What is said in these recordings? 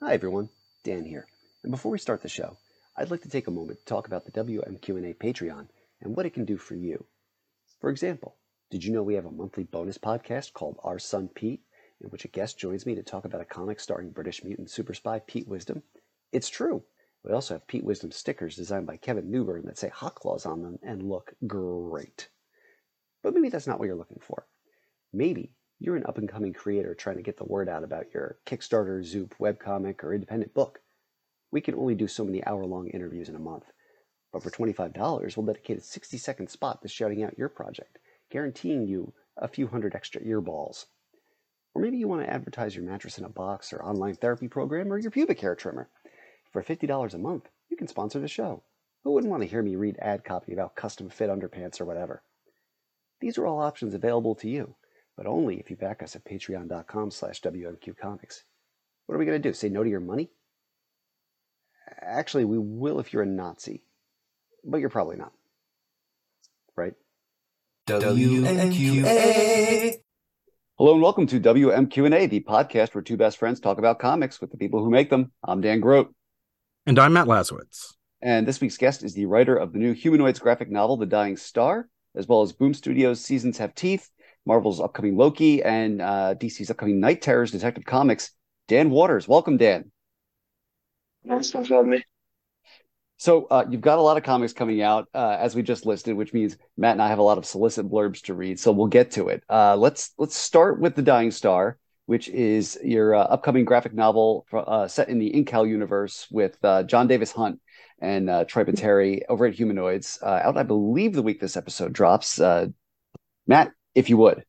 Hi everyone, Dan here. And before we start the show, I'd like to take a moment to talk about the WMQ&A Patreon and what it can do for you. For example, did you know we have a monthly bonus podcast called Our Son Pete, in which a guest joins me to talk about a comic starring British mutant super spy Pete Wisdom? It's true. We also have Pete Wisdom stickers designed by Kevin Newburn that say Hot Claws on them and look great. But maybe that's not what you're looking for. Maybe you're an up and coming creator trying to get the word out about your Kickstarter, Zoop, webcomic, or independent book. We can only do so many hour long interviews in a month. But for $25, we'll dedicate a 60 second spot to shouting out your project, guaranteeing you a few hundred extra earballs. Or maybe you want to advertise your mattress in a box or online therapy program or your pubic hair trimmer. For $50 a month, you can sponsor the show. Who wouldn't want to hear me read ad copy about custom fit underpants or whatever? These are all options available to you but only if you back us at patreon.com slash wmqcomics. What are we going to do? Say no to your money? Actually, we will if you're a Nazi, but you're probably not. Right? WMQA. Hello and welcome to WMQ&A, the podcast where two best friends talk about comics with the people who make them. I'm Dan Grote. And I'm Matt Lazorwitz. And this week's guest is the writer of the new Humanoids graphic novel, The Dying Star, as well as Boom Studios' Seasons Have Teeth, Marvel's upcoming Loki, and uh, DC's upcoming Knight Terrors Detective Comics. Dan Watters, welcome, Dan. Thanks for having me. So uh, you've got a lot of comics coming out, uh, as we just listed, which means Matt and I have a lot of solicit blurbs to read. So we'll get to it. Uh, let's let's start with the Dying Star, which is your uh, upcoming graphic novel uh, set in the Incal universe with uh, Jon Davis-Hunt and Troy Peteri over at Humanoids. out, I believe, the week this episode drops. Matt, if you would.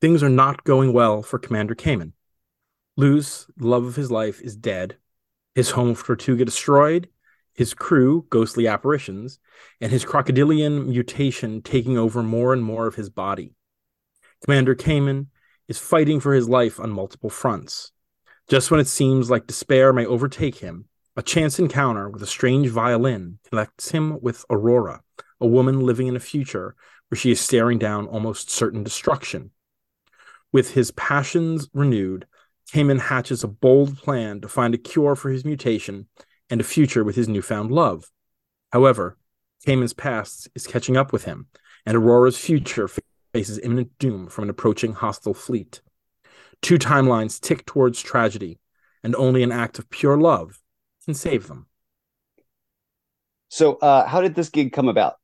Things are not going well for Commander Kamen. Luz, the love of his life, is dead. His home for Tortuga destroyed, his crew, ghostly apparitions, and his crocodilian mutation taking over more and more of his body. Commander Kamen is fighting for his life on multiple fronts. Just when it seems like despair may overtake him, a chance encounter with a strange violin connects him with Aurora, a woman living in a future where she is staring down almost certain destruction. With his passions renewed, Kamen hatches a bold plan to find a cure for his mutation and a future with his newfound love. However, Kamen's past is catching up with him, and Aurora's future faces imminent doom from an approaching hostile fleet. Two timelines tick towards tragedy, and only an act of pure love can save them. So, uh, how did this gig come about?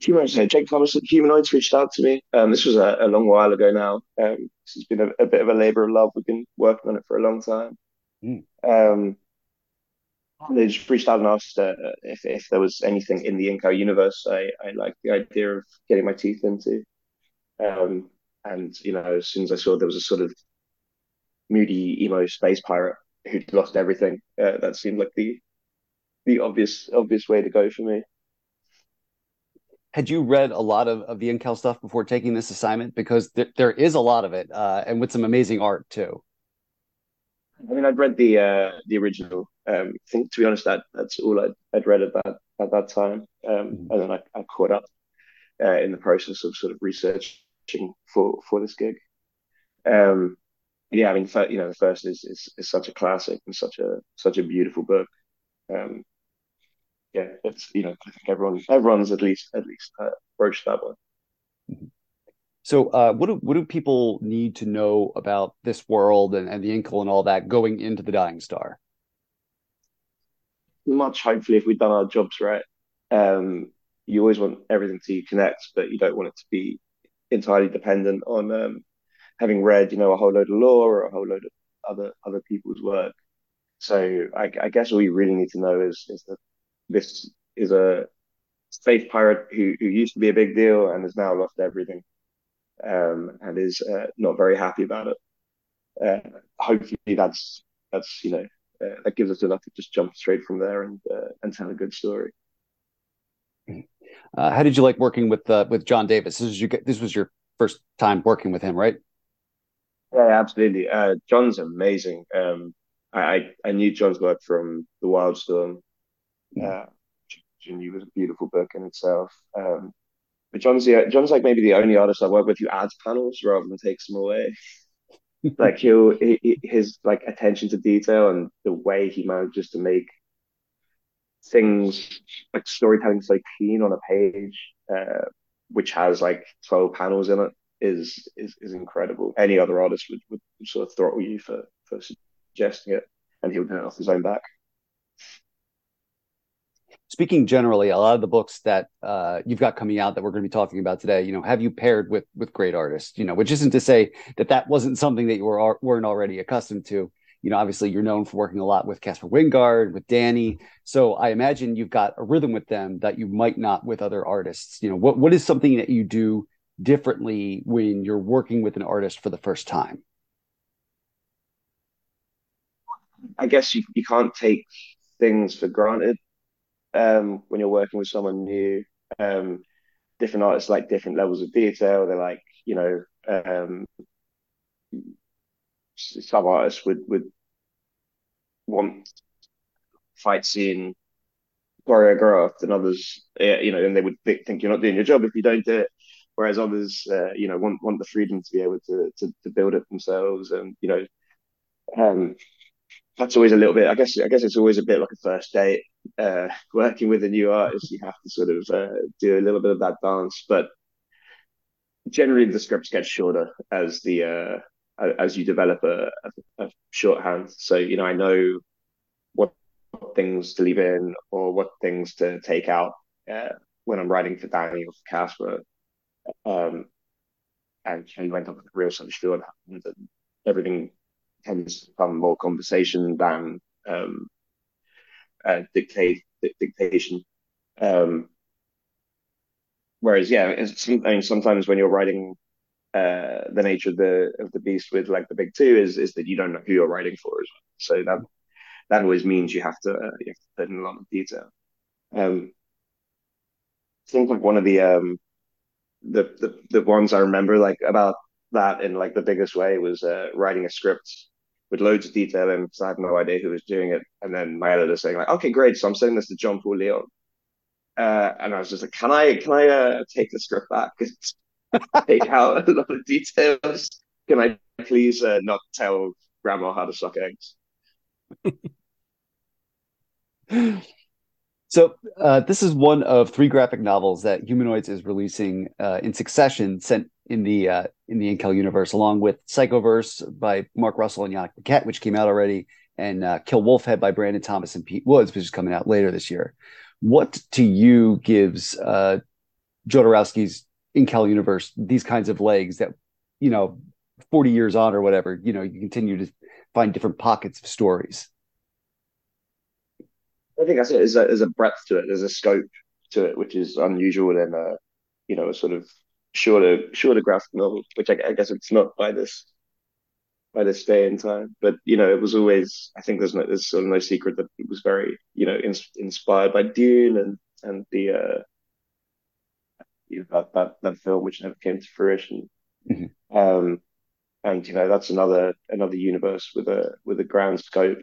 Humanoids, Jake Thomas at Humanoids reached out to me. Um, this was a, a, long while ago now. Um, this has been a, a, bit of a labor of love. We've been working on it for a long time. Mm. Um, they just reached out and asked uh, if, if there was anything in the Incal universe I, I liked the idea of getting my teeth into. Um, and, you know, as soon as I saw there was a sort of moody, emo space pirate who'd lost everything, uh, that seemed like the the obvious obvious way to go for me had you read a lot of, of the Incal stuff before taking this assignment? Because th- there is a lot of it, uh, and with some amazing art too. I mean, I'd read the uh, the original. Um, I think, to be honest, that that's all I'd, I'd read at that at that time, um, mm-hmm. and then I, I caught up uh, in the process of sort of researching for for this gig. Um, yeah, I mean, you know, the first is, is is such a classic and such a such a beautiful book. Um, yeah, it's you know I think everyone everyone's at least at least uh, broached that one. Mm-hmm. So, uh, what do what do people need to know about this world and, and the Incal and all that going into the Dying Star? Much, hopefully, if we've done our jobs right. Um, you always want everything to connect, but you don't want it to be entirely dependent on um, having read, you know, a whole load of lore or a whole load of other other people's work. So I, I guess all you really need to know is is that this is a space pirate who, who used to be a big deal and has now lost everything um, and is uh, not very happy about it. Uh, hopefully, that's that's you know uh, that gives us enough to just jump straight from there and uh, and tell a good story. Uh, how did you like working with uh, with Jon Davis? This was your this was your first time working with him, right? Yeah, absolutely. Jon's amazing. Um, I I knew Jon's work from the Wildstorm uh, was a beautiful book in itself. Um, but Jon's the, Jon's like maybe the only artist I work with who adds panels rather than takes them away. like he'll he, his like attention to detail and the way he manages to make things like storytelling so clean on a page, uh, which has like twelve panels in it, is is is incredible. Any other artist would, would sort of throttle you for for suggesting it, and he would do it off his own back speaking generally, a lot of the books that uh, you've got coming out that we're going to be talking about today, you know, have you paired with with great artists? You know, which isn't to say that that wasn't something that you were weren't already accustomed to. You know, obviously you're known for working a lot with Caspar Wijngaard, with Danny. So I imagine you've got a rhythm with them that you might not with other artists. You know, what what is something that you do differently when you're working with an artist for the first time? I guess you, you can't take things for granted um, when you're working with someone new. Um, different artists like different levels of detail. They're like, you know, um, some artists would would want fight scene choreographed, and others, you know, and they would think you're not doing your job if you don't do it. Whereas others, uh, you know, want want the freedom to be able to to, to build it themselves, and you know, um, that's always a little bit. I guess I guess it's always a bit like a first date. Uh, working with a new artist, you have to sort of uh, do a little bit of that dance, but generally the scripts get shorter as the uh, as you develop a, a, shorthand. So you know, I know what things to leave in or what things to take out uh, when I'm writing for Danny or for Caspar. Um, and he went up with real sort of shorthand, and everything tends to become more conversation than um, uh, dictate dictation. Um, whereas, yeah, I mean, sometimes when you're writing uh, the nature of the of the beast with like the big two is is that you don't know who you're writing for as well. So that that always means you have to uh, you have to put in a lot of detail. Um, think like one of the um the the the ones I remember like about that in like the biggest way was uh, writing a script with loads of detail in because I had no idea who was doing it. And then my editor saying like, okay, great. So I'm sending this to John Paul Leon. Uh, and I was just like, can I, can I uh, take the script back? take out a lot of details. Can I please uh, not tell grandma how to suck eggs? So uh, this is one of three graphic novels that Humanoids is releasing uh, in succession, sent in the uh, in the Incal universe, along with Psychoverse by Mark Russell and Yannick Paquette, which came out already, and uh, Kill Wolfhead by Brandon Thomas and Pete Woods, which is coming out later this year. What to you gives uh, Jodorowsky's Incal universe these kinds of legs that you know, forty years on or whatever, you know, you continue to find different pockets of stories. I think that's it. There's a, there's a breadth to it. There's a scope to it, which is unusual in a, you know, a sort of shorter, shorter graphic novel, which I, I guess it's not by this, by this day in time. But you know, it was always. I think there's no, there's sort of no secret that it was very, you know, in, inspired by Dune and and the, uh, you know, that that that film which never came to fruition. Mm-hmm. Um, and you know, that's another another universe with a with a grand scope.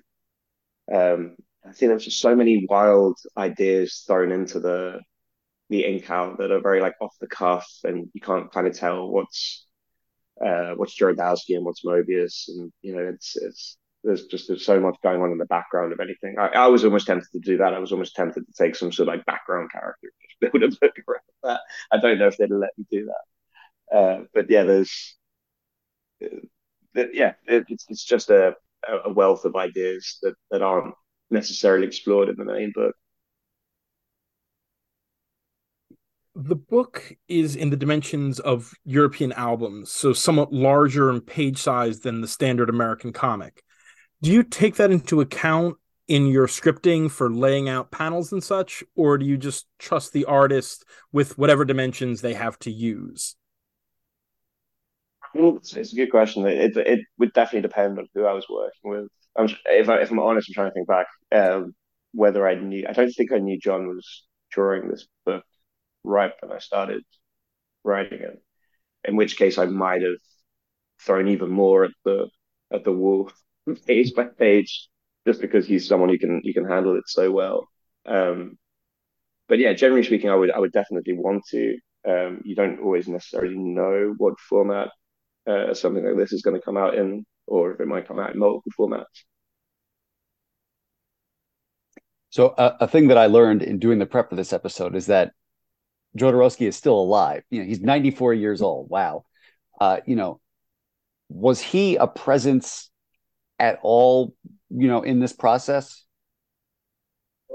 Um, I think there's just so many wild ideas thrown into the the Incal that are very like off the cuff, and you can't kind of tell what's uh, what's Jodorowsky and what's Moebius and you know it's it's there's just there's so much going on in the background of anything. I, I was almost tempted to do that. I was almost tempted to take some sort of like background character, just build a book around that. I don't know if they'd let me do that, uh, but yeah, there's uh, yeah, it, it's it's just a a wealth of ideas that that aren't necessarily explored in the main book. The book is in the dimensions of European albums, so somewhat larger in page size than the standard American comic. Do you take that into account in your scripting for laying out panels and such, or do you just trust the artist with whatever dimensions they have to use? It's, a good question. It, it would definitely depend on who I was working with. I'm if I if I'm honest, I'm trying to think back um, whether I knew. I don't think I knew Jon was drawing this book right when I started writing it. In which case, I might have thrown even more at the at the wall, page by page, just because he's someone who can you can handle it so well. Um, but yeah, generally speaking, I would I would definitely want to. Um, you don't always necessarily know what format uh, something like this is going to come out in, or if it might come out in multiple formats. So a, a thing that I learned in doing the prep for this episode is that Jodorowsky is still alive. You know, he's 94 years old. Wow. Uh, you know, was he a presence at all, you know, in this process?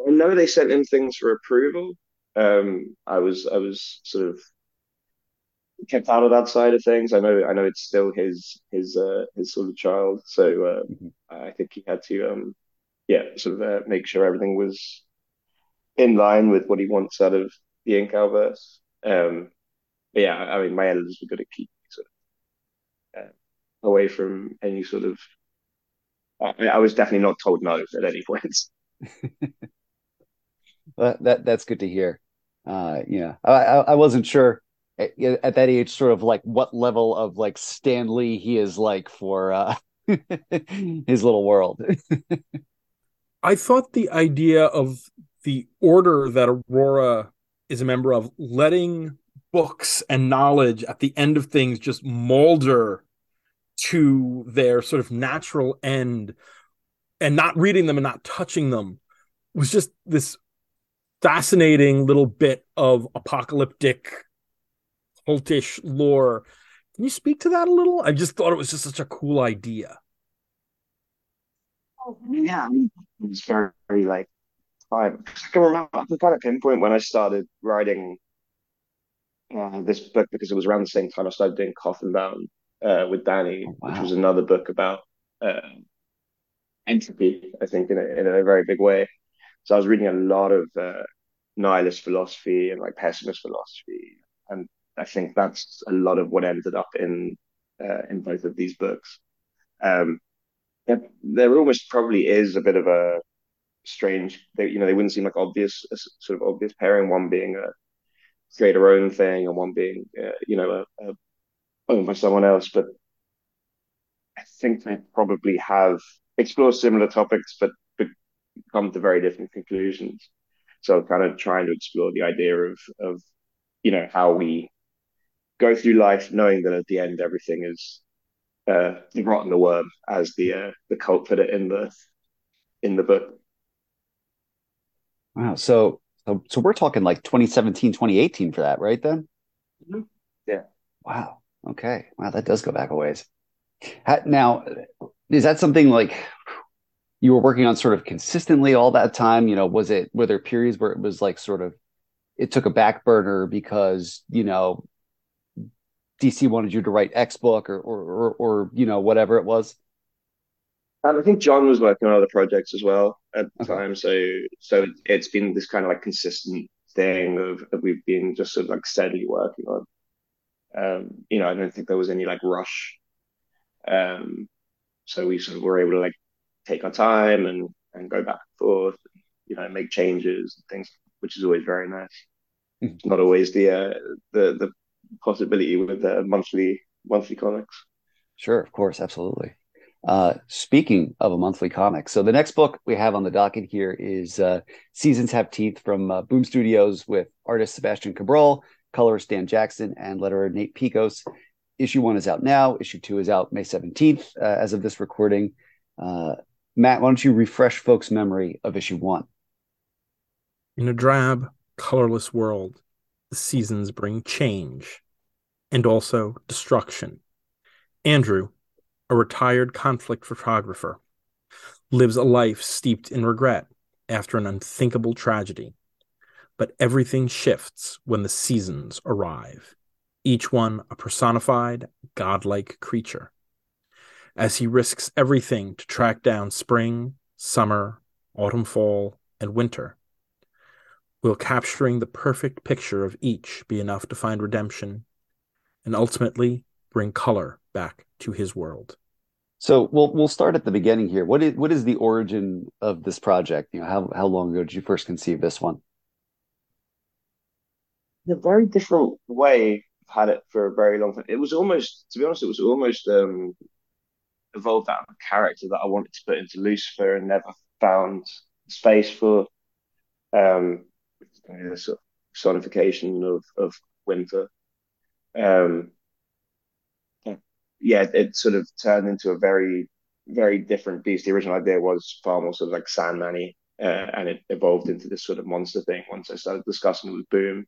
I know they sent in things for approval. Um, I was I was sort of kept out of that side of things. I know I know it's still his his uh, his sort of child, so uh, mm-hmm. I think he had to um, yeah sort of uh, make sure everything was in line with what he wants out of the Incalverse. Um, but yeah, I mean, my editors were good at keeping sort of uh, away from any sort of. I, I, was definitely not told no at any point. well, that that's good to hear. Uh, yeah, I, I wasn't sure at, at, that age, sort of like what level of like Stan Lee he is like for uh, his little world. I thought the idea of the order that Aurora is a member of, letting books and knowledge at the end of things just molder to their sort of natural end and not reading them and not touching them was just this fascinating little bit of apocalyptic cultish lore. Can you speak to that a little? I just thought it was just such a cool idea. Oh, yeah, it's very, very like I can remember I can kind of pinpoint when I started writing uh, this book because it was around the same time I started doing Coffin Bound uh, with Danny, oh, wow. which was another book about uh, entropy, I think, in a, in a very big way. So I was reading a lot of uh, nihilist philosophy and like pessimist philosophy, and I think that's a lot of what ended up in uh, in both of these books. Um, there, there almost probably is a bit of a strange. They, you know, they wouldn't seem like obvious, sort of obvious pairing. One being a create our own thing, and one being, uh, you know, a, owned by someone else. But I think they probably have explored similar topics, but, but come to very different conclusions. So, kind of trying to explore the idea of of you know how we go through life knowing that at the end everything is uh, the rotten the worm, as the uh, the cult put it in the in the book. Wow. So, so, so we're talking like 2017, 2018 for that, right? Then. Mm-hmm. Yeah. Wow. Okay. Wow, that does go back a ways. Now, is that something like you were working on sort of consistently all that time? You know, was it were there periods where it was like sort of it took a back burner because you know DC wanted you to write X book or or or, or you know whatever it was? Um, I think Jon was working on other projects as well at the okay. time, so so it's been this kind of like consistent thing of, of we've been just sort of like steadily working on. Um, you know, I don't think there was any like rush. Um, so we sort of were able to like take our time and and go back and forth, and, you know, make changes and things, which is always very nice. Mm-hmm. Not always the uh, the the possibility with the monthly monthly comics. Sure, of course, absolutely. Uh, speaking of a monthly comic, so the next book we have on the docket here is uh, Seasons Have Teeth from uh, Boom Studios with artist Sebastian Cabrol, colorist Dan Jackson, and letterer Nate Piekos. Issue one is out now. Issue two is out May 17th uh, as of this recording. Uh, Matt, why don't you refresh folks' memory of issue one? In a drab, colorless world, the seasons bring change and also destruction. Andrew, a retired conflict photographer, lives a life steeped in regret after an unthinkable tragedy. But everything shifts when the seasons arrive, each one a personified, godlike creature. As he risks everything to track down spring, summer, autumn, fall, and winter, Will capturing the perfect picture of each be enough to find redemption and ultimately bring color back to his world? So we'll we'll start at the beginning here. What is what is the origin of this project? You know, how how long ago did you first conceive this one? In a very different way. I've had it for a very long time. It was almost, to be honest, it was almost um, evolved out of a character that I wanted to put into Lucifer and never found space for. Um, the sort of sonification of of winter. Um, yeah, it sort of turned into a very, very different beast. The original idea was far more sort of like Sandman-y, uh, and it evolved into this sort of monster thing once I started discussing it with Boom,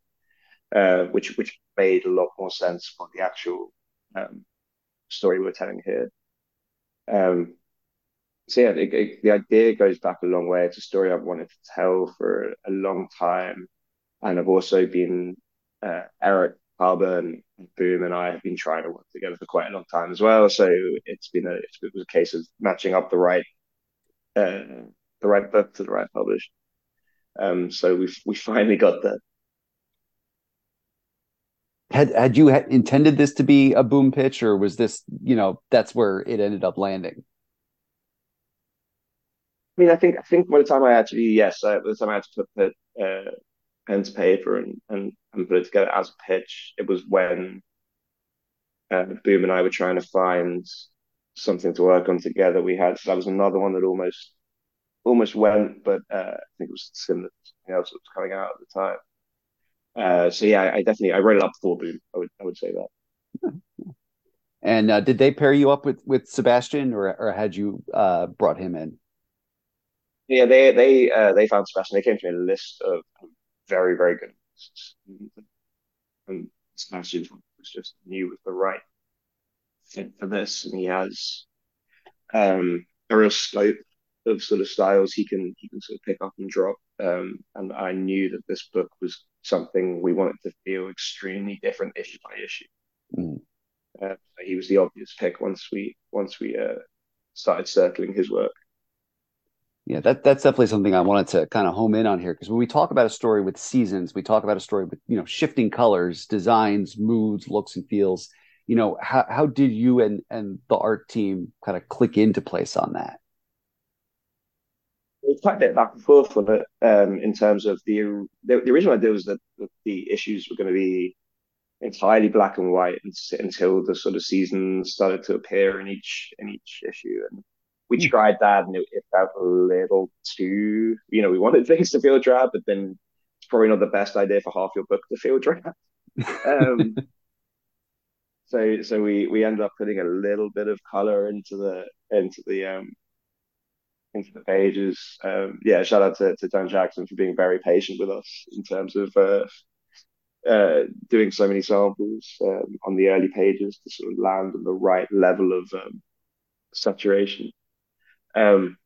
uh, which which made a lot more sense for the actual um, story we're telling here. Um, so yeah, it, it, the idea goes back a long way. It's a story I've wanted to tell for a long time, and I've also been uh, Eric Harburn and Boom and I have been trying to work together for quite a long time as well. So it's been a it was a case of matching up the right uh, the right book to the right publisher. Um, so we we finally got that. Had had you intended this to be a boom pitch, or was this you know that's where it ended up landing? I mean, I think I think by the time I actually yes, uh, by the time I had to put, put uh, pen to paper and, and and put it together as a pitch, it was when uh, Boom and I were trying to find something to work on together. We had that was another one that almost almost went, but uh, I think it was similar to something else that was coming out at the time. Uh, so yeah, I definitely I wrote it up for Boom. I would I would say that. And uh, did they pair you up with with Sebastian, or or had you uh, brought him in? Yeah, they they uh, they found Sebastian. They came to me a list of very very good and Sebastian was just new with the right fit for this, and he has um, a real scope of sort of styles he can he can sort of pick up and drop. Um, and I knew that this book was something we wanted to feel extremely different issue by issue. Mm. Uh, he was the obvious pick once we once we uh, started circling his work. Yeah, that that's definitely something I wanted to kind of home in on here because when we talk about a story with seasons, we talk about a story with you know shifting colors, designs, moods, looks, and feels. You know, how how did you and and the art team kind of click into place on that? It's quite a bit back and forth on it um, in terms of the, the, the original idea was that, that the issues were going to be entirely black and white until the sort of seasons started to appear in each in each issue and we hmm. tried that and it, it, felt a little too you know we wanted things to feel drab but then it's probably not the best idea for half your book to feel drab um, so so we we ended up putting a little bit of color into the into the um into the pages. Um, yeah, shout out to, to Dan Jackson for being very patient with us in terms of uh, uh, doing so many samples um, on the early pages to sort of land on the right level of um, saturation. Um,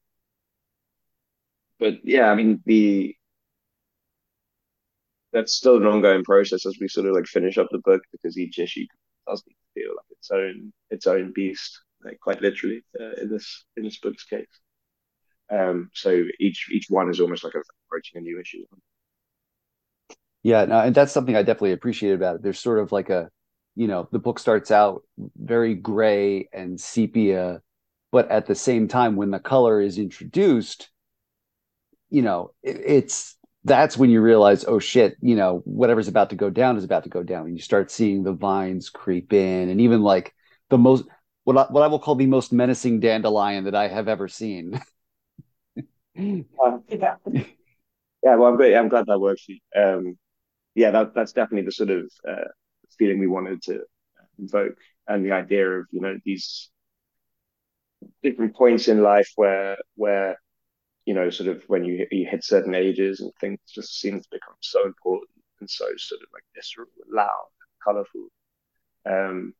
but yeah, I mean the that's still an ongoing process as we sort of like finish up the book because each issue does need to feel like its own its own beast, like quite literally uh, in this in this book's case. Um, so each each one is almost like approaching a new issue. Yeah, no, and that's something I definitely appreciate about it. There's sort of like a, you know, the book starts out very gray and sepia, but at the same time, when the color is introduced, you know, it, it's that's when you realize, oh shit, you know, whatever's about to go down is about to go down, and you start seeing the vines creep in, and even like the most what I, what I will call the most menacing dandelion that I have ever seen. uh, yeah. yeah, well, I'm great. I'm glad that works. Um, yeah, that, that's definitely the sort of uh, feeling we wanted to invoke, and the idea of you know these different points in life where where you know sort of when you you hit certain ages and things just seem to become so important and so sort of like visceral and loud and colorful. Um,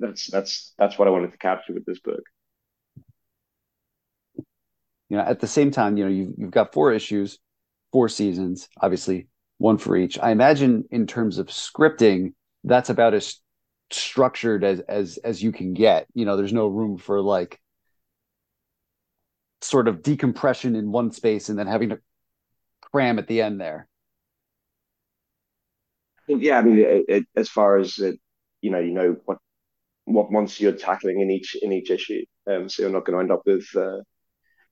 that's that's that's what I wanted to capture with this book you know at the same time you know you've, you've got four issues four seasons obviously one for each i imagine in terms of scripting that's about as structured as as as you can get you know there's no room for like sort of decompression in one space and then having to cram at the end there yeah i mean it, it, as far as it, you know you know what what monster you're tackling in each in each issue um so you're not going to end up with uh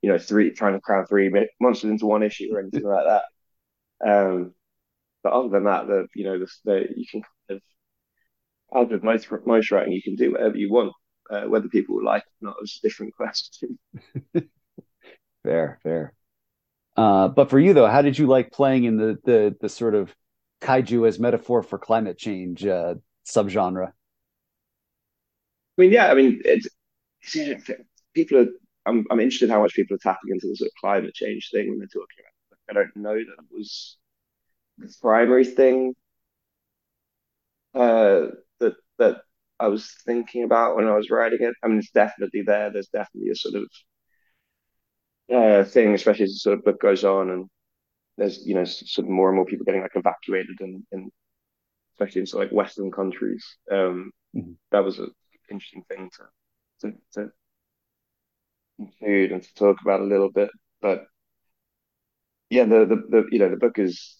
you know, three trying to cram three monsters into one issue or anything like that. Um, but other than that, the you know, the, the you can kind of as with most most writing, you can do whatever you want. Uh, whether people like it or not is a different question. fair, fair. Uh, but for you though, how did you like playing in the the the sort of kaiju as metaphor for climate change uh, subgenre? I mean, yeah, I mean, it's, it's people are. I'm I'm interested how much people are tapping into the sort of climate change thing when they're talking about. It. I don't know that it was the primary thing uh, that I was thinking about when I was writing it. I mean, it's definitely there. There's definitely a sort of uh, thing, especially as the sort of book goes on, and there's you know sort of more and more people getting like evacuated, and in, especially in sort of like Western countries. Um, mm-hmm. That was an interesting thing to, to to include and to talk about a little bit, but yeah, the the, the you know the book is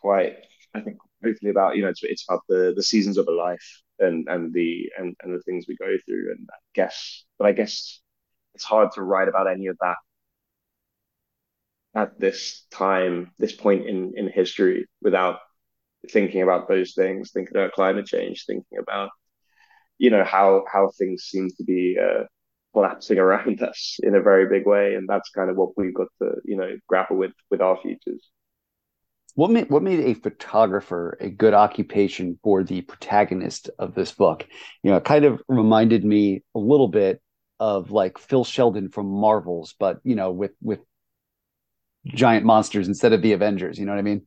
quite I think hopefully about you know it's, it's about the the seasons of a life and and the and and the things we go through. And I guess but I guess it's hard to write about any of that at this time this point in in history without thinking about those things thinking about climate change thinking about you know how how things seem to be uh, collapsing around us in a very big way. And that's kind of what we've got to you know grapple with with our futures what made what made a photographer a good occupation for the protagonist of this book? You know, it kind of reminded me a little bit of like Phil Sheldon from Marvels, but you know, with with giant monsters instead of the Avengers. You know what I mean?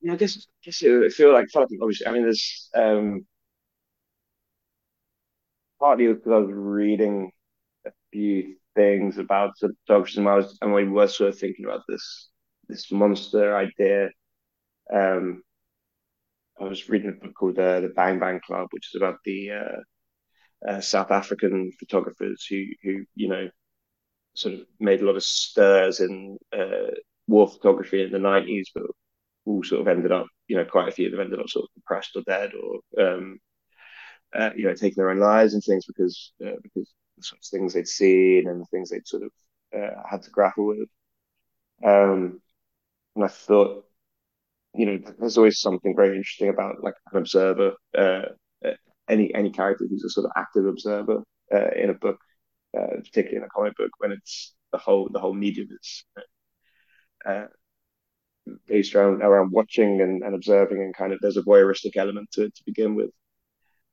Yeah, I guess I guess it, feel like obviously. I mean, there's um, partly because I was reading a few things about the photography, and I was and we were sort of thinking about this this monster idea. Um, I was reading a book called uh, The Bang Bang Club, which is about the uh, uh, South African photographers who, who you know, sort of made a lot of stirs in uh, war photography in the nineties, but all sort of ended up, you know, quite a few of them ended up sort of depressed or dead, or um, uh, you know, taking their own lives and things because uh, because the sort of things they'd seen and the things they'd sort of had to grapple with. Um, and I thought, you know, there's always something very interesting about like an observer, uh, any any character who's a sort of active observer uh, in a book, uh, particularly in a comic book, when it's the whole the whole medium is uh, based around around watching and, and observing, and kind of there's a voyeuristic element to it to begin with.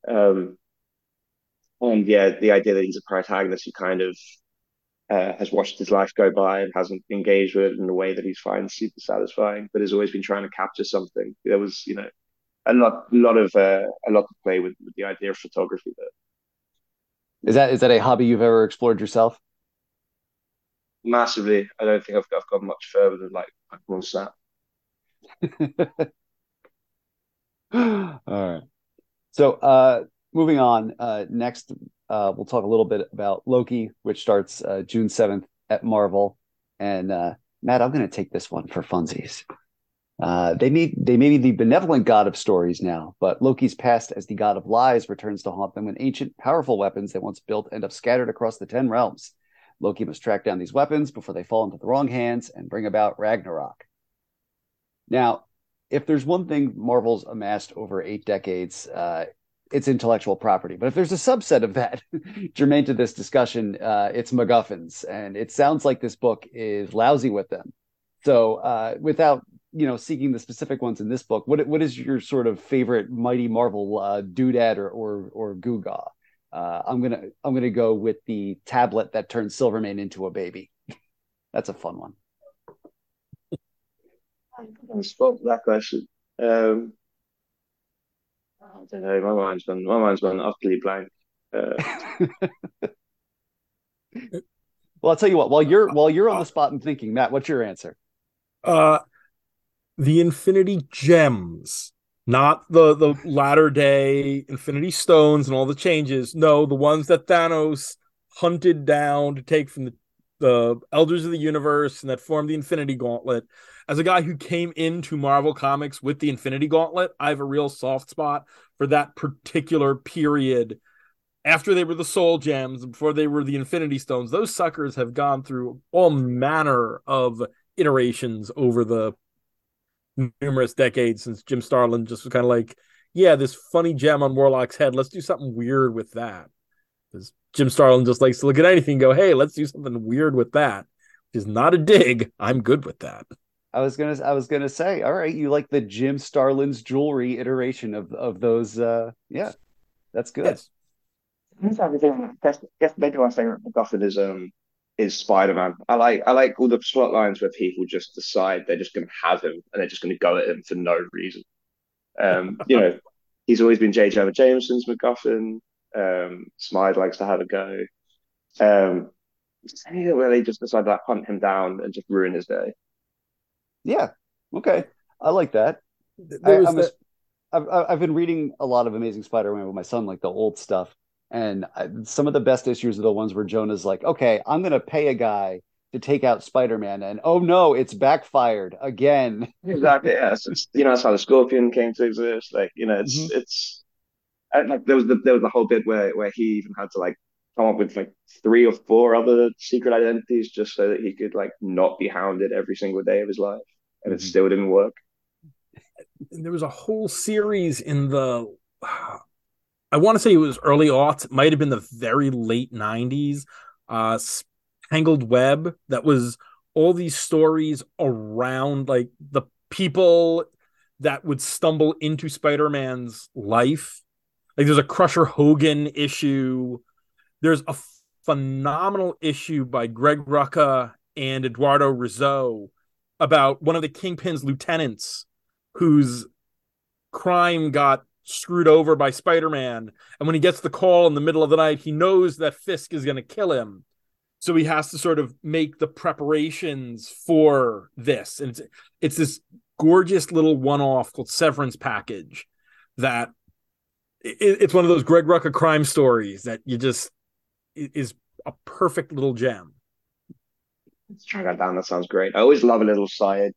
Um, and yeah, the idea that he's a protagonist who kind of uh, has watched his life go by and hasn't engaged with it in a way that he finds super satisfying, but has always been trying to capture something. There was, you know, a lot, a lot of, uh, a lot to play with, with the idea of photography. There. Is that is that a hobby you've ever explored yourself? Massively. I don't think I've, I've gone much further than like one snap. All right. So, uh, moving on. Uh, next, uh, we'll talk a little bit about Loki, which starts uh, June 7th at Marvel. And uh, Matt, I'm going to take this one for funsies. Uh, they may they may be the benevolent god of stories now, but Loki's past as the god of lies returns to haunt them when ancient, powerful weapons they once built end up scattered across the ten realms. Loki must track down these weapons before they fall into the wrong hands and bring about Ragnarok. Now, if there's one thing Marvel's amassed over eight decades, uh, it's intellectual property. But if there's a subset of that germane to this discussion, uh, it's MacGuffins, and it sounds like this book is lousy with them. So, uh, without you know seeking the specific ones in this book, what what is your sort of favorite Mighty Marvel uh, doodad or or, or Googaw? Uh, I'm gonna I'm gonna go with the tablet that turns Silvermane into a baby. That's a fun one. I spoke that question. Um, I don't know. My mind's gone. My mind's gone utterly blank. Uh... well, I'll tell you what. While you're while you're on the spot and thinking, Matt, what's your answer? Uh, the Infinity Gems, not the the latter day Infinity Stones and all the changes. No, the ones that Thanos hunted down to take from the the Elders of the Universe and that formed the Infinity Gauntlet as a guy who came into Marvel Comics with the Infinity Gauntlet, I have a real soft spot for that particular period. After they were the Soul Gems, before they were the Infinity Stones, those suckers have gone through all manner of iterations over the numerous decades since Jim Starlin just was kind of like, yeah, this funny gem on Warlock's head, let's do something weird with that. Because Jim Starlin just likes to look at anything and go, hey, let's do something weird with that. Which is not a dig. I'm good with that. I was gonna I was gonna say, all right, you like the Jim Starlin's jewelry iteration of of those uh yeah, that's good. Yes. Guess, guess maybe my favorite MacGuffin is um is Spider-Man. I like I like all the plot lines where people just decide they're just gonna have him and they're just gonna go at him for no reason. Um, you know, he's always been J. Jonah Jameson's MacGuffin. Um, Smythe likes to have a go. Um, where they just decide to like, hunt him down and just ruin his day. Yeah. Okay. I like that. There I, was I'm a, the- I've, I've been reading a lot of Amazing Spider-Man with my son, like the old stuff, and I, some of the best issues are the ones where Jonah's like, "Okay, I'm gonna pay a guy to take out Spider-Man," and oh no, it's backfired again. Exactly. Yes. It's, you know, that's how the Scorpion came to exist. Like, you know, it's Mhm. it's and, like there was the there was the whole bit where where he even had to like come up with like three or four other secret identities just so that he could like not be hounded every single day of his life, and it still didn't work. there was a whole series in the I want to say it was early aughts, might have been the very late 90s, uh Tangled Web that was all these stories around like the people that would stumble into Spider-Man's life. Like there's a Crusher Hogan issue. There's a phenomenal issue by Greg Rucka and Eduardo Risso about one of the Kingpin's lieutenants whose crime got screwed over by Spider-Man. And when he gets the call in the middle of the night, he knows that Fisk is going to kill him. So he has to sort of make the preparations for this. And it's, it's this gorgeous little one-off called Severance Package that it, it's one of those Greg Rucka crime stories that you just is a perfect little gem. Let's track that down. That sounds great. I always love a little side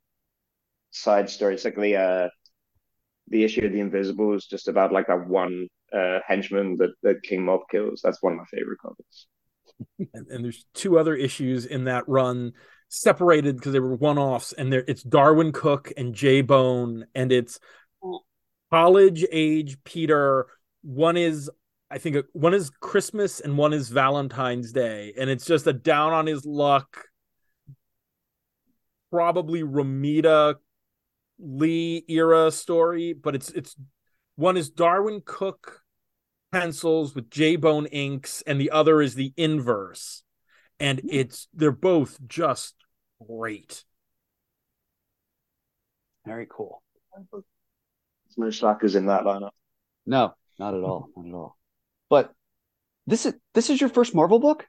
side story. It's like the uh the issue of the Invisibles, just about like that one uh henchman that, that King Mob kills. That's one of my favorite comics. and, and there's two other issues in that run separated because they were one-offs and there it's Darwyn Cooke and J Bone and it's college age peter one is i think one is christmas and one is valentine's day and it's just a down on his luck probably romita lee era story but it's it's one is Darwyn Cooke pencils with J Bone inks, and the other is the inverse. And hmm. it's they're both just great. Very cool. There's no slackers in that lineup. No, not at all, not at all. But this is this is your first Marvel book.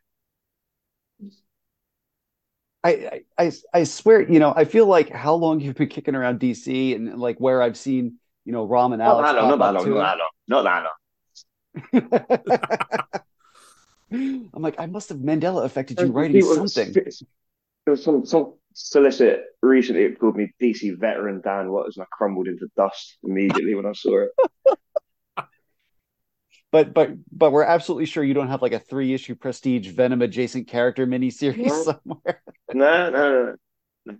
I, I I I swear, you know, I feel like how long you've been kicking around DC and like where I've seen, you know, Rom and Alex. that long, not pop that up long, too. not that long, not that long. I'm like, I must have Mandela affected you writing something. There was some some solicit recently it called me DC veteran Dan Watters, and I crumbled into dust immediately when I saw it. But but but we're absolutely sure you don't have like a three issue prestige Venom adjacent character miniseries What? somewhere. No, no, no.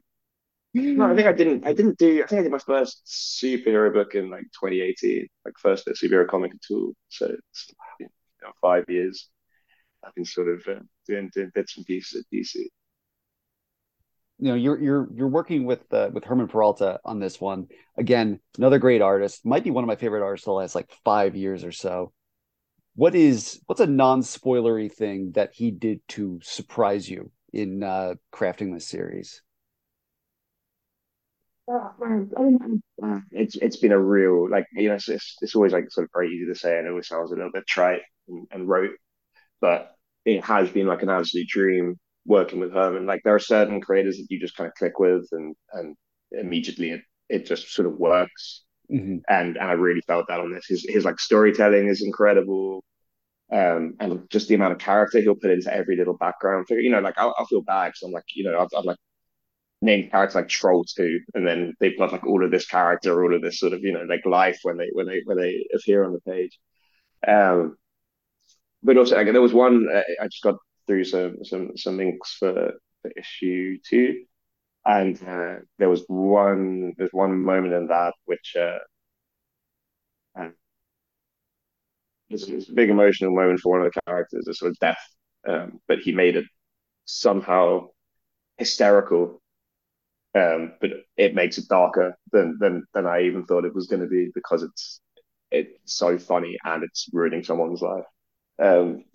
No, I think I didn't. I didn't do. I think I did my first superhero book in like 2018, like first superhero comic at all. So it's you know, five years. I've been sort of uh, doing doing bits and pieces at DC. you know you're you're you're working with uh, with Germán Peralta on this one again another great artist might be one of my favorite artists the last like five years or so what is what's a non-spoilery thing that he did to surprise you in uh crafting this series It's it's been a real like you know it's it's, it's always like sort of very easy to say and it always sounds a little bit trite and, and rote, but it has been like an absolute dream working with Germán. Like there are certain creators that you just kind of click with and and immediately it it just sort of works. Mhm. and and I really felt that on this. His his like storytelling is incredible, um, and just the amount of character he'll put into every little background figure. You know, like I'll, I'll feel bad because I'm like, you know, I've, I've like named characters like Troll Two, and then they've got like all of this character, all of this sort of you know like life when they when they when they appear on the page. Um, but also like, there was one uh, I just got through some some some links for, for issue two and uh, there was one there's one moment in that which uh, uh, it's, it's a big emotional moment for one of the characters, a sort of death, um, but he made it somehow hysterical um, but it makes it darker than than than I even thought it was going to be because it's it's so funny and it's ruining someone's life. Um,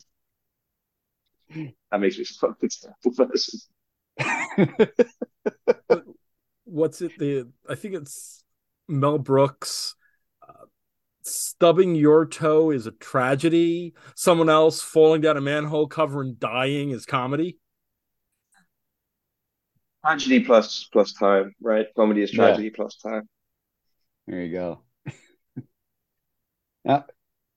that makes me like a person. What's it? The I think it's Mel Brooks. Uh, stubbing your toe is a tragedy. Someone else falling down a manhole cover and dying is comedy. Tragedy plus plus time, right? Comedy is tragedy yeah. plus time. There you go. now,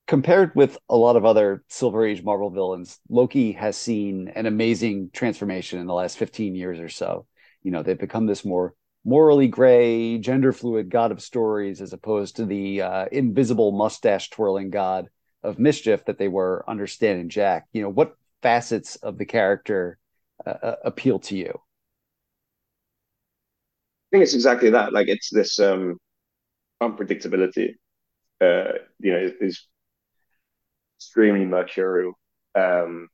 compared with a lot of other Silver Age Marvel villains, Loki has seen an amazing transformation in the last 15 years or so. You know, they've become this more morally gray, gender fluid god of stories as opposed to the uh, invisible mustache twirling god of mischief that they were understanding Jack. You know, what facets of the character uh, uh appeal to you? I think it's exactly that. Like it's this um, unpredictability. Uh, you know, is extremely mercurial um,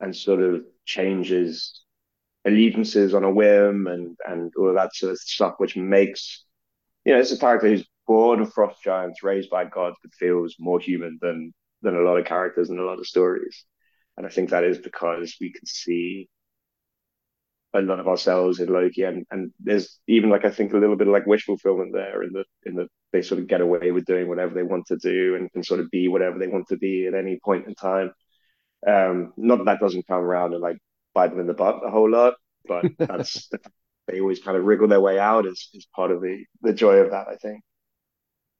and sort of changes allegiances on a whim and and all of that sort of stuff, which makes you know it's a character who's born of frost giants, raised by gods, but feels more human than than a lot of characters and a lot of stories. And I think that is because we can see a lot of ourselves in Loki, and and there's even like I think a little bit of like wish fulfillment there in the in the they sort of get away with doing whatever they want to do and can sort of be whatever they want to be at any point in time. Um, not that that doesn't come around and like bite them in the butt a whole lot, but that's they always kind of wriggle their way out is is part of the the joy of that I think.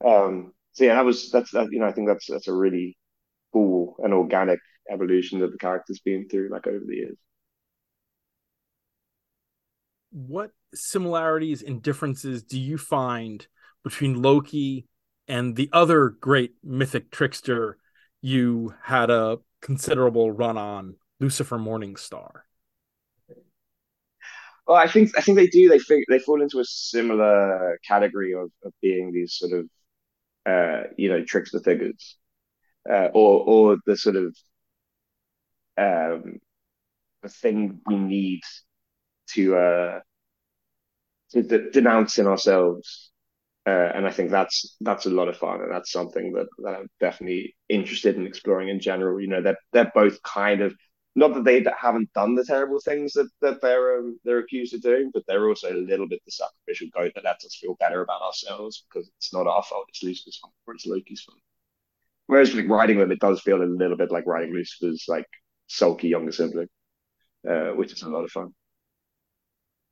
Um, so yeah, that was that's that, you know I think that's that's a really cool and organic evolution that the character's been through like over the years what similarities and differences do you find between Loki and the other great mythic trickster you had a considerable run on, Lucifer Morningstar? Well, I think I think they do. They they fall into a similar category of, of being these sort of uh, you know trickster figures, uh, or or the sort of um, the thing we need to uh, to de- denouncing ourselves. Uh, and I think that's that's a lot of fun, and that's something that, that I'm definitely interested in exploring in general. You know, they're they're both kind of not that they haven't done the terrible things that that they're um, they're accused of doing, but they're also a little bit the sacrificial goat that lets us feel better about ourselves because it's not our fault; it's Lucifer's fault or it's Loki's fault. Whereas like writing them, it does feel a little bit like writing Lucifer's like sulky younger sibling, uh, which is a lot of fun.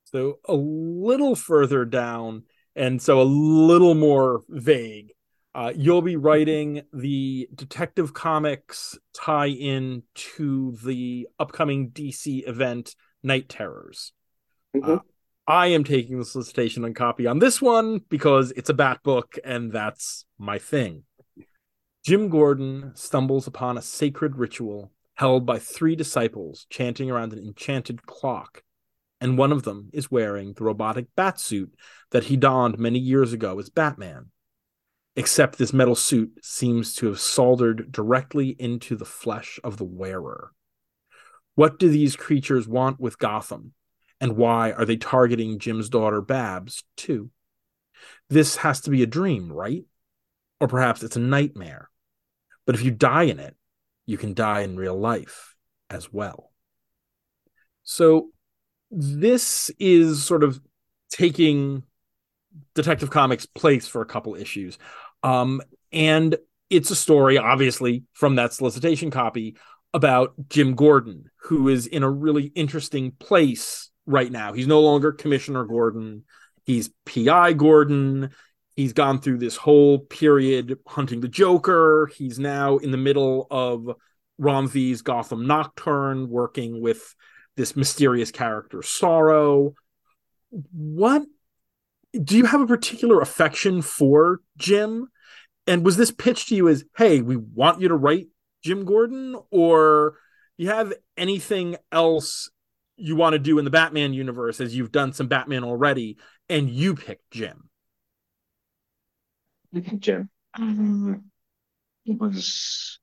So a little further down, and so a little more vague. Uh, you'll be writing the Detective Comics tie in to the upcoming DC event Knight Terrors. Mm-hmm. Uh, I am taking the solicitation and copy on this one because it's a bat book and that's my thing. Jim Gordon stumbles upon a sacred ritual held by three disciples chanting around an enchanted clock and one of them is wearing the robotic bat suit that he donned many years ago as Batman. Except this metal suit seems to have soldered directly into the flesh of the wearer. What do these creatures want with Gotham? And why are they targeting Jim's daughter Babs, too? This has to be a dream, right? Or perhaps it's a nightmare. But if you die in it, you can die in real life as well. So this is sort of taking Detective Comics' place for a couple issues. Um, and it's a story, obviously, from that solicitation copy about Jim Gordon, who is in a really interesting place right now. He's no longer Commissioner Gordon, he's PI Gordon. He's gone through this whole period hunting the Joker. He's now in the middle of V's Gotham Nocturne, working with this mysterious character sorrow. What do you have a particular affection for jim? And was this pitched to you as hey we want you to write jim gordon? Or you have anything else you want to do in the batman universe as you've done some batman already and you picked jim? Jim. Um, it was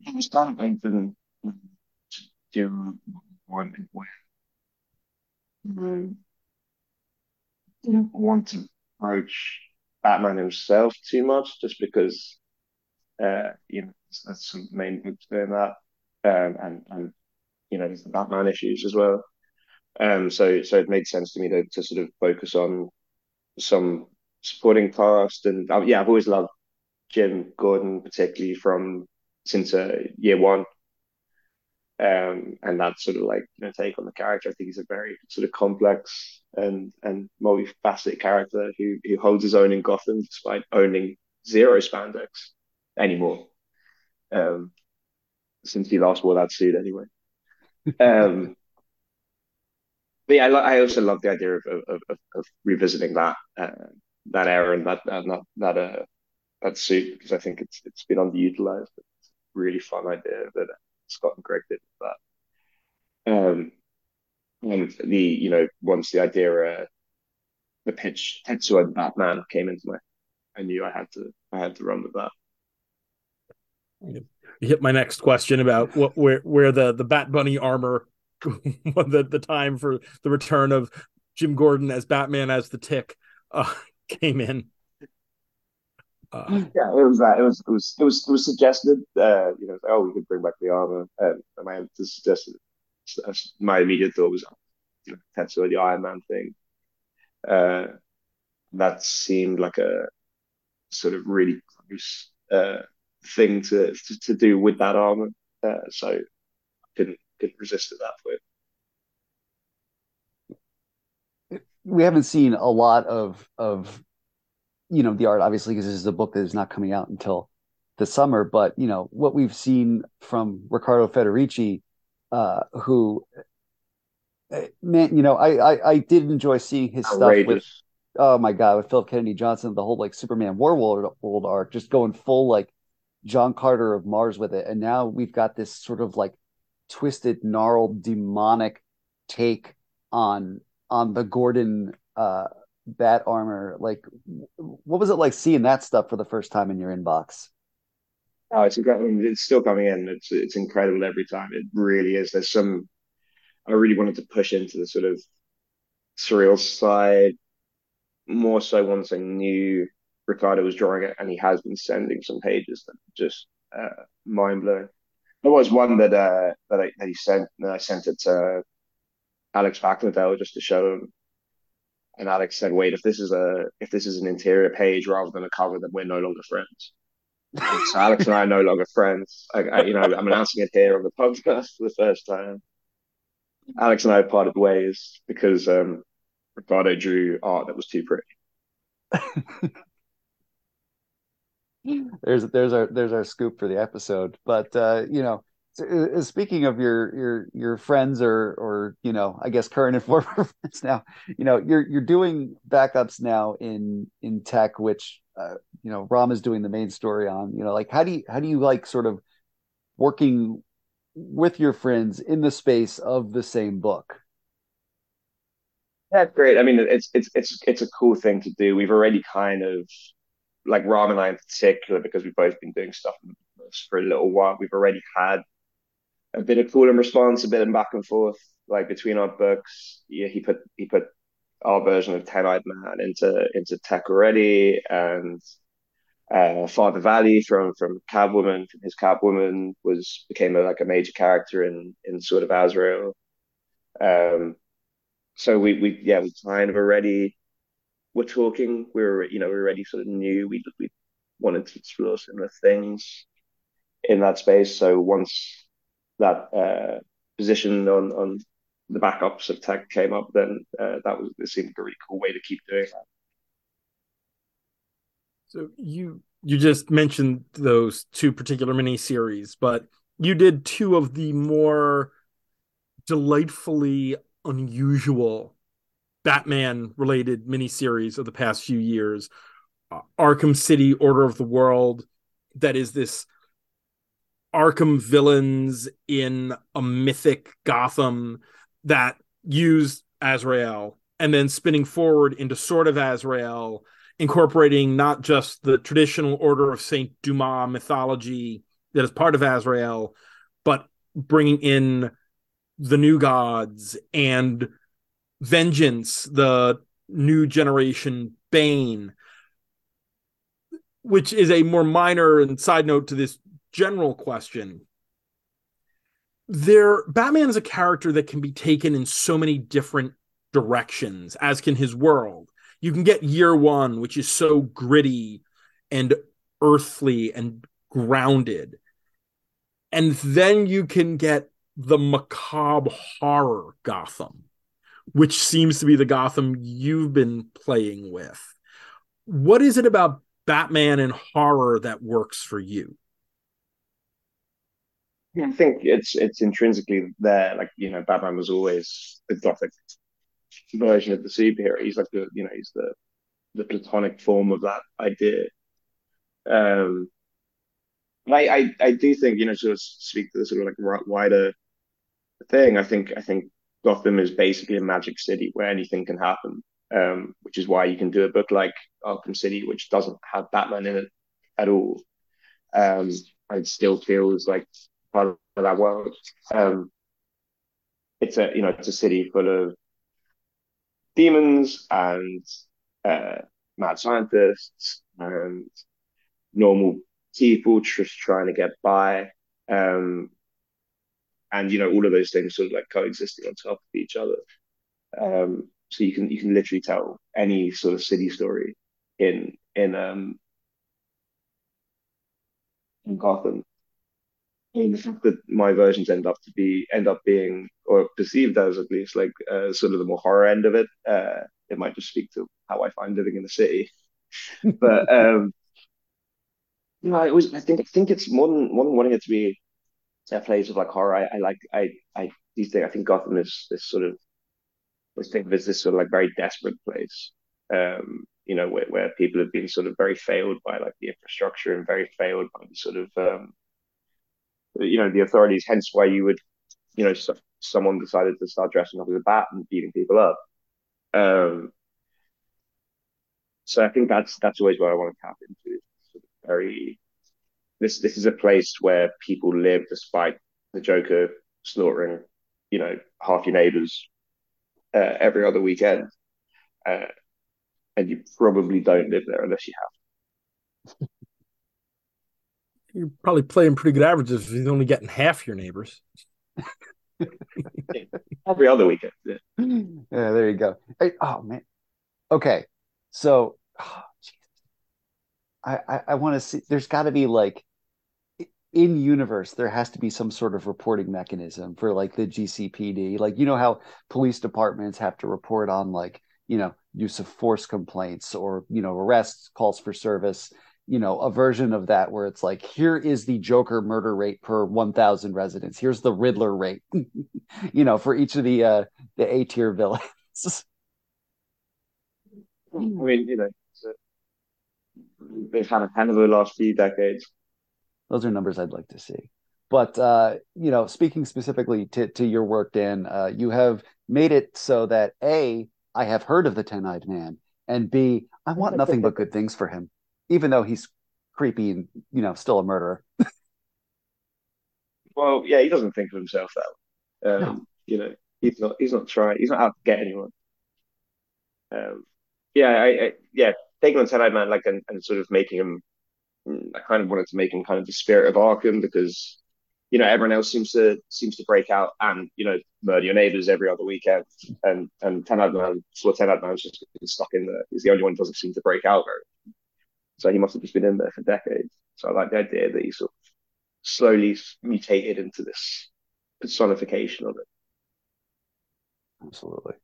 it was done to do one and when. Mm-hmm. didn't want to approach Batman himself too much, just because uh, you know that's some main books doing that, um, and and you know there's the Batman issues as well. Um, so so it made sense to me to to sort of focus on some supporting cast, and uh, yeah, I've always loved Jim Gordon, particularly from since uh, year one. Um, and that sort of like you know take on the character. I think he's a very sort of complex and and multifaceted character who who holds his own in Gotham despite owning zero spandex anymore. Um, since he last wore that suit, anyway. Um, but yeah, I, I also love the idea of of, of, of revisiting that uh, that era and that that that uh, that suit because I think it's it's been underutilized. It's a really fun idea that Scott and Greg did that. Um, and the you know once the idea uh, the pitch Tetsuo and Batman came into my, I knew I had to I had to run with that. You hit my next question about what where where the the Bat Bunny armor, the the time for the return of Jim Gordon as Batman as the Tick uh, came in. Uh, yeah, it was that. It was it was it was it was suggested. Uh, you know, oh, we could bring back the armor, and my suggested. My immediate thought was, you know, Tetsuo the Iron Man thing. Uh, that seemed like a sort of really close uh, thing to, to, to do with that armor. Uh, so I couldn't couldn't resist at that point. We haven't seen a lot of of you know the art obviously because this is a book that is not coming out until the summer but you know what we've seen from Riccardo Federici uh who eh, man you know I I, I did enjoy seeing his Outrageous. stuff with oh my god with Philip Kennedy Johnson the whole like Superman Warworld world arc just going full like John Carter of Mars with it and now we've got this sort of like twisted gnarled demonic take on on the Gordon uh bat armor like what was it like seeing that stuff for the first time in your inbox? Oh it's incredible it's still coming in. It's it's incredible every time. It really is. There's some i really wanted to push into the sort of surreal side more so once i knew Riccardo was drawing it and he has been sending some pages that just uh, mind-blowing. There was one that uh that I, that he sent and i sent it to alex Paknadel just to show him and Alex said, "Wait, if this is a if this is an interior page rather than a cover, then we're no longer friends." so Alex and I are no longer friends. I, I, you know, I'm announcing it here on the podcast for the first time. Alex and I parted ways because um, Riccardo drew art that was too pretty. there's there's our there's our scoop for the episode. But uh, you know, uh, speaking of your your your friends or or you know i guess current and former friends now you know you're you're doing backups now in in 'Tec which uh, you know ram is doing the main story on you know like how do you how do you like sort of working with your friends in the space of the same book? That's great. I mean it's it's it's it's a cool thing to do. We've already kind of like ram and i in particular because we've both been doing stuff for a little while we've already had a bit of cool and response, a bit of back and forth, like between our books. Yeah, he put he put our version of Ten Eyed Man into into 'Tec already, and uh, Father Valley from from Catwoman, from his Catwoman, was became a, like a major character in in Sword of Azrael. Um, so we we yeah we kind of already were talking. We were you know we already sort of knew we we wanted to explore similar things in that space. So once that uh, position on on the backups of 'Tec came up, then uh, that was it seemed a really cool way to keep doing that. So you you just mentioned those two particular mini series, but you did two of the more delightfully unusual Batman related miniseries of the past few years. Uh, Arkham City Order of the World, that is this Arkham villains in a mythic Gotham that use Azrael and then spinning forward into sort of Azrael, incorporating not just the traditional Order of Saint Dumas mythology that is part of Azrael, but bringing in the new gods and vengeance, the new generation Bane, which is a more minor and side note to this general question. There, Batman is a character that can be taken in so many different directions, as can his world. You can get year one, which is so gritty and earthly and grounded. And then you can get the macabre horror Gotham, which seems to be the Gotham you've been playing with. What is it about Batman and horror that works for you? I think it's it's intrinsically there. Like you know, Batman was always the gothic version of the superhero. He's like the you know he's the the platonic form of that idea. Um, I, I I do think you know to speak to the sort of like wider thing. I think I think Gotham is basically a magic city where anything can happen, um, which is why you can do a book like Arkham City, which doesn't have Batman in it at all. Um, it still feels like part of that world. Um, it's a you know it's a city full of demons and uh, mad scientists and normal people just trying to get by. Um, and you know all of those things sort of like coexisting on top of each other. Um, so you can you can literally tell any sort of city story in in um in Gotham. And the fact that my versions end up to be end up being or perceived as at least like uh, sort of the more horror end of it, uh, it might just speak to how I find living in the city. but um, you know, I was I think I think it's more than more than wanting it to be a place of like horror. I, I like I I these days I think Gotham is this sort of let's think of it as this sort of like very desperate place. Um, you know, where, where people have been sort of very failed by like the infrastructure and very failed by the sort of um, you know the authorities. Hence, why you would you know so, someone decided to start dressing up as a bat and beating people up. Um, so I think that's that's always what I want to tap into. Sort of very this this is a place where people live despite the Joker slaughtering, you know, half your neighbors uh, every other weekend, uh, and you probably don't live there unless you have. You're probably playing pretty good averages if you're only getting half your neighbors. every other weekend. Yeah. yeah, there you go. Hey, oh man. Okay, so oh, I I, I want to see. There's got to be like in universe there has to be some sort of reporting mechanism for like the GCPD. Like you know how police departments have to report on like you know use of force complaints or you know arrests, calls for service. You know a version of that where it's like here is the Joker murder rate per one thousand residents. Here's the Riddler rate. you know for each of the uh the A tier villains. I mean, you know, they've had a hand of the last few decades. Those are numbers I'd like to see. But uh, you know, speaking specifically to to your work, Dan, uh, you have made it so that a I have heard of the Ten Eyed Man, and b I want nothing but good things for him, even though he's creepy and you know still a murderer. well, yeah, he doesn't think of himself that way. Um, no. You know, he's not he's not trying. He's not out to get anyone. Um, yeah, I, I yeah, taking on Eyed Man like and, and sort of making him I kind of wanted to make him kind of the spirit of Arkham because you know everyone else seems to seems to break out and you know murder your neighbors every other weekend and and Ten Eyed Man well Ten Eyed Man's just stuck in there he's the only one who doesn't seem to break out very so he must have just been in there for decades so I like the idea that he sort of slowly mutated into this personification of it absolutely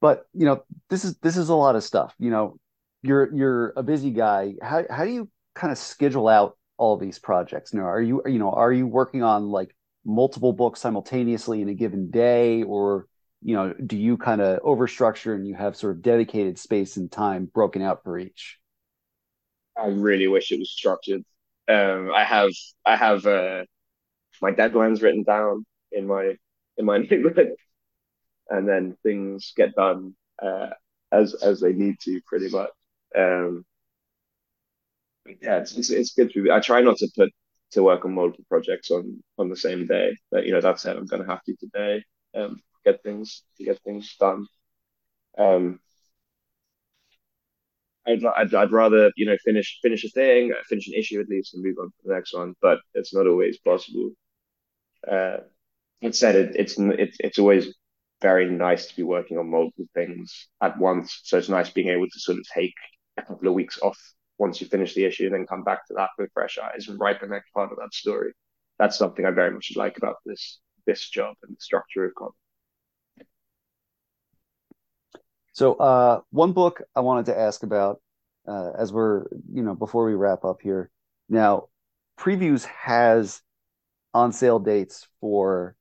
but you know this is this is a lot of stuff you know you're you're a busy guy. How how do you kind of schedule out all these projects? Now, are you you know are you working on like multiple books simultaneously in a given day, or you know do you kind of overstructure and you have sort of dedicated space and time broken out for each? I really wish it was structured. Um, I have I have uh, my deadlines written down in my in my notebook, and then things get done uh, as as they need to, pretty much. Um, yeah, it's, it's, it's good to be. I try not to put to work on multiple projects on on the same day. But you know, that said, I'm to have to today um, get things to get things done. Um, I'd, I'd, I'd rather you know finish finish a thing, finish an issue at least, and move on to the next one. But it's not always possible. Uh, that said, it, it's it's it's always very nice to be working on multiple things at once. So it's nice being able to sort of take a couple of weeks off once you finish the issue and then come back to that with fresh eyes and write the next part of that story. That's something I very much like about this this job and the structure of comics. So, uh, one book I wanted to ask about uh, as we're, you know, before we wrap up here. Now, Previews has on sale dates for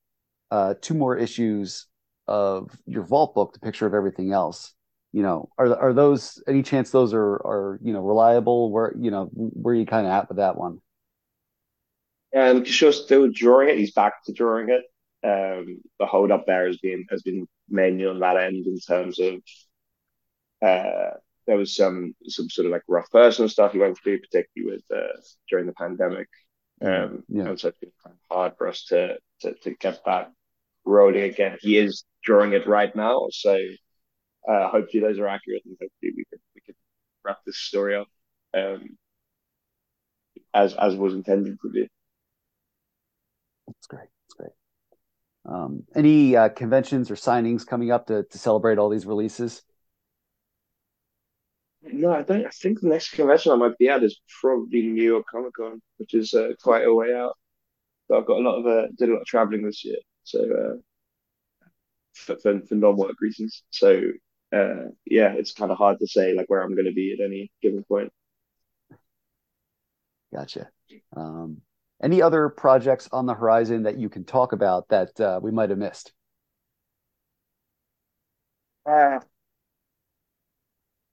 uh, two more issues of your Vault book, The Picture of Everything Else. You know, are are those any chance those are are you know reliable? Where you know where you kind of at with that one? And Kishore's still drawing it. He's back to drawing it. Um, the hold up there has been has been mainly on that end in terms of uh, there was some some sort of like rough personal stuff he went through, particularly with uh, during the pandemic. Um, yeah. And so it's been kind of hard for us to, to to get that rolling again. He is drawing it right now, so uh, hopefully those are accurate, and hopefully we can we can wrap this story up um, as as was intended to be. That's great. Um, any uh, conventions or signings coming up to, to celebrate all these releases? No, I don't. I think the next convention I might be at is probably New York Comic Con, which is uh, quite a way out. But I've got a lot of uh, did a lot of traveling this year, so uh, for, for, for non-work reasons. So uh, yeah, it's kind of hard to say like where I'm going to be at any given point. Gotcha. Um, any other projects on the horizon that you can talk about that uh, we might have missed? Uh,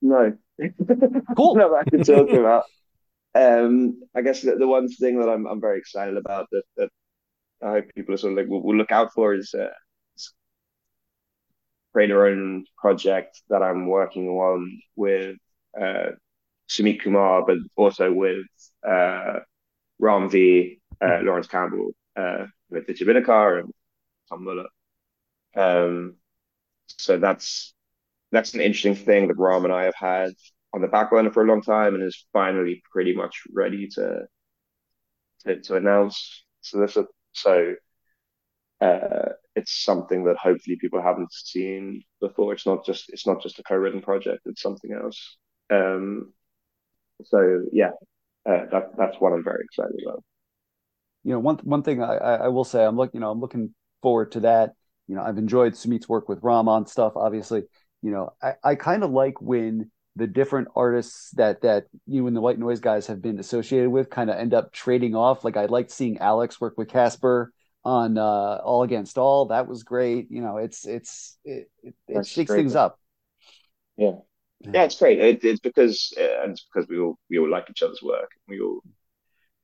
no. Cool. no, I can talk about. Um, I guess the, the one thing that I'm I'm very excited about that that I hope people are sort of like will, will look out for is uh, create our own project that I'm working on with uh, Sumit Kumar, but also with uh, Ram V uh, Lawrence Campbell, uh, with the Bidikar and Tom Muller. Um, so that's that's an interesting thing that Ram and I have had on the back burner for a long time and is finally pretty much ready to to, to announce. So this so uh, it's something that hopefully people haven't seen before. It's not just it's not just a co-written project. It's something else. Um, so yeah, uh, that that's what I'm very excited about you know, one one thing I, I will say, I'm looking, you know, I'm looking forward to that. You know, I've enjoyed Sumit's work with Ram on stuff. Obviously, you know, I, I kind of like when the different artists that that you and the White Noise guys have been associated with kind of end up trading off. Like I liked seeing Alex work with Caspar on uh, All Against All. That was great. You know, it's it's it, it, it shakes things up. Yeah. Yeah, it's great. It, it's because uh, and it's because we all we all like each other's work. We all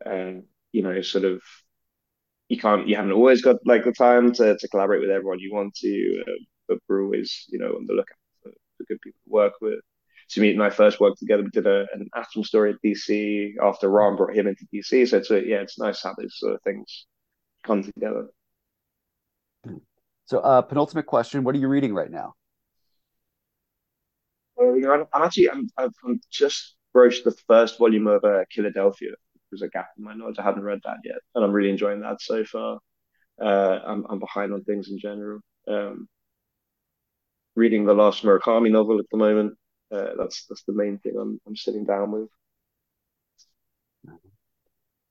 um, you know, sort of you can't you haven't always got like the time to, to collaborate with everyone you want to, uh, but we're always you know on the lookout for, for good people to work with. Sumit and I first worked together. We did a, an Atom story at DC after Ron brought him into DC. So it's a, yeah, it's nice how these sort of things come together. So, uh, penultimate question: What are you reading right now? Know, I'm actually I'm, I've, I'm just broached the first volume of uh, Philadelphia there's a gap in my knowledge. I haven't read that yet, and I'm really enjoying that so far. Uh, I'm I'm behind on things in general. Um, reading the last Murakami novel at the moment. Uh, that's that's the main thing I'm I'm sitting down with.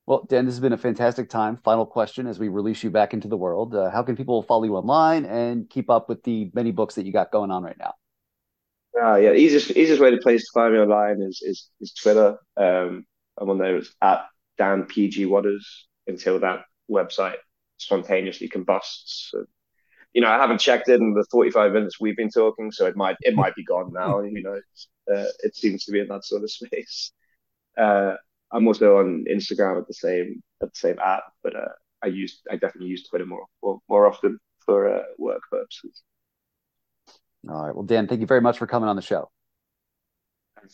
Well, Dan, this has been a fantastic time. Final question as we release you back into the world. Uh, how can people follow you online and keep up with the many books that you got going on right now? Uh, yeah, easiest easiest way to place to find me online is is, is Twitter. Um, I'm on there It's at Dan PG Watters until that website spontaneously combusts. So, you know, I haven't checked it in the 45 minutes we've been talking, so it might it might be gone now. You know, uh, it seems to be in that sort of space. Uh, I'm also on Instagram at the same at the same app, but uh, I use I definitely use Twitter more more, more often for uh, work purposes. All right. Well, Dan, thank you very much for coming on the show.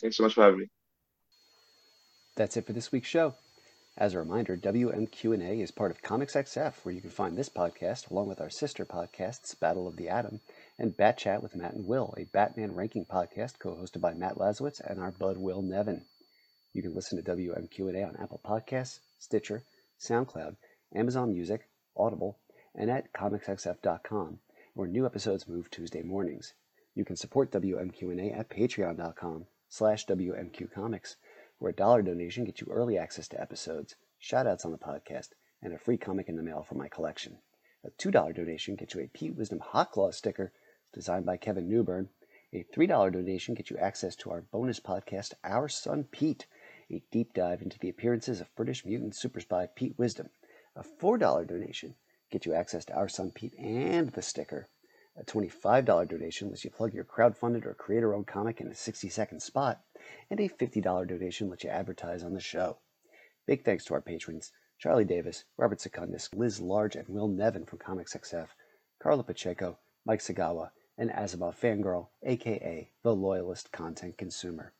Thanks so much for having me. That's it for this week's show. As a reminder, WMQ&A is part of Comics XF, where you can find this podcast along with our sister podcasts, Battle of the Atom and Bat Chat with Matt and Will, a Batman ranking podcast co-hosted by Matt Lazorwitz and our bud Will Nevin. You can listen to WMQ&A on Apple Podcasts, Stitcher, SoundCloud, Amazon Music, Audible, and at comicsxf.com, where new episodes move Tuesday mornings. You can support WMQ&A at patreon.com slash WMQcomics, where a dollar donation gets you early access to episodes, shoutouts on the podcast, and a free comic in the mail from my collection. A $2 donation gets you a Pete Wisdom Hot Claw sticker designed by Kevin Newburn. A $3 donation gets you access to our bonus podcast, Our Son Pete, a deep dive into the appearances of British mutant super spy Pete Wisdom. A $4 donation gets you access to Our Son Pete and the sticker. A $25 donation lets you plug your crowdfunded or creator owned comic in a 60 second spot. And a $50 donation lets you advertise on the show. Big thanks to our patrons Charlie Davis, Robert Secundus, Liz Large, and Will Nevin from Comics XF, Carla Pacheco, Mike Sagawa, and Asimov Fangirl, aka the Loyalist Content Consumer.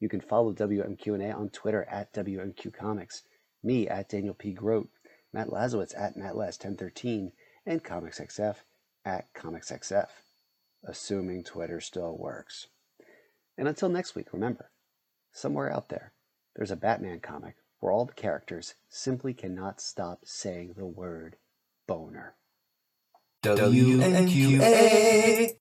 You can follow WMQ&A on Twitter at WMQ Comics, me at Daniel P. Grote, Matt Lazorwitz at MattLaz1013, and Comics XF at Comics XF, assuming Twitter still works. And until next week, remember, somewhere out there, there's a Batman comic where all the characters simply cannot stop saying the word boner. WMQA.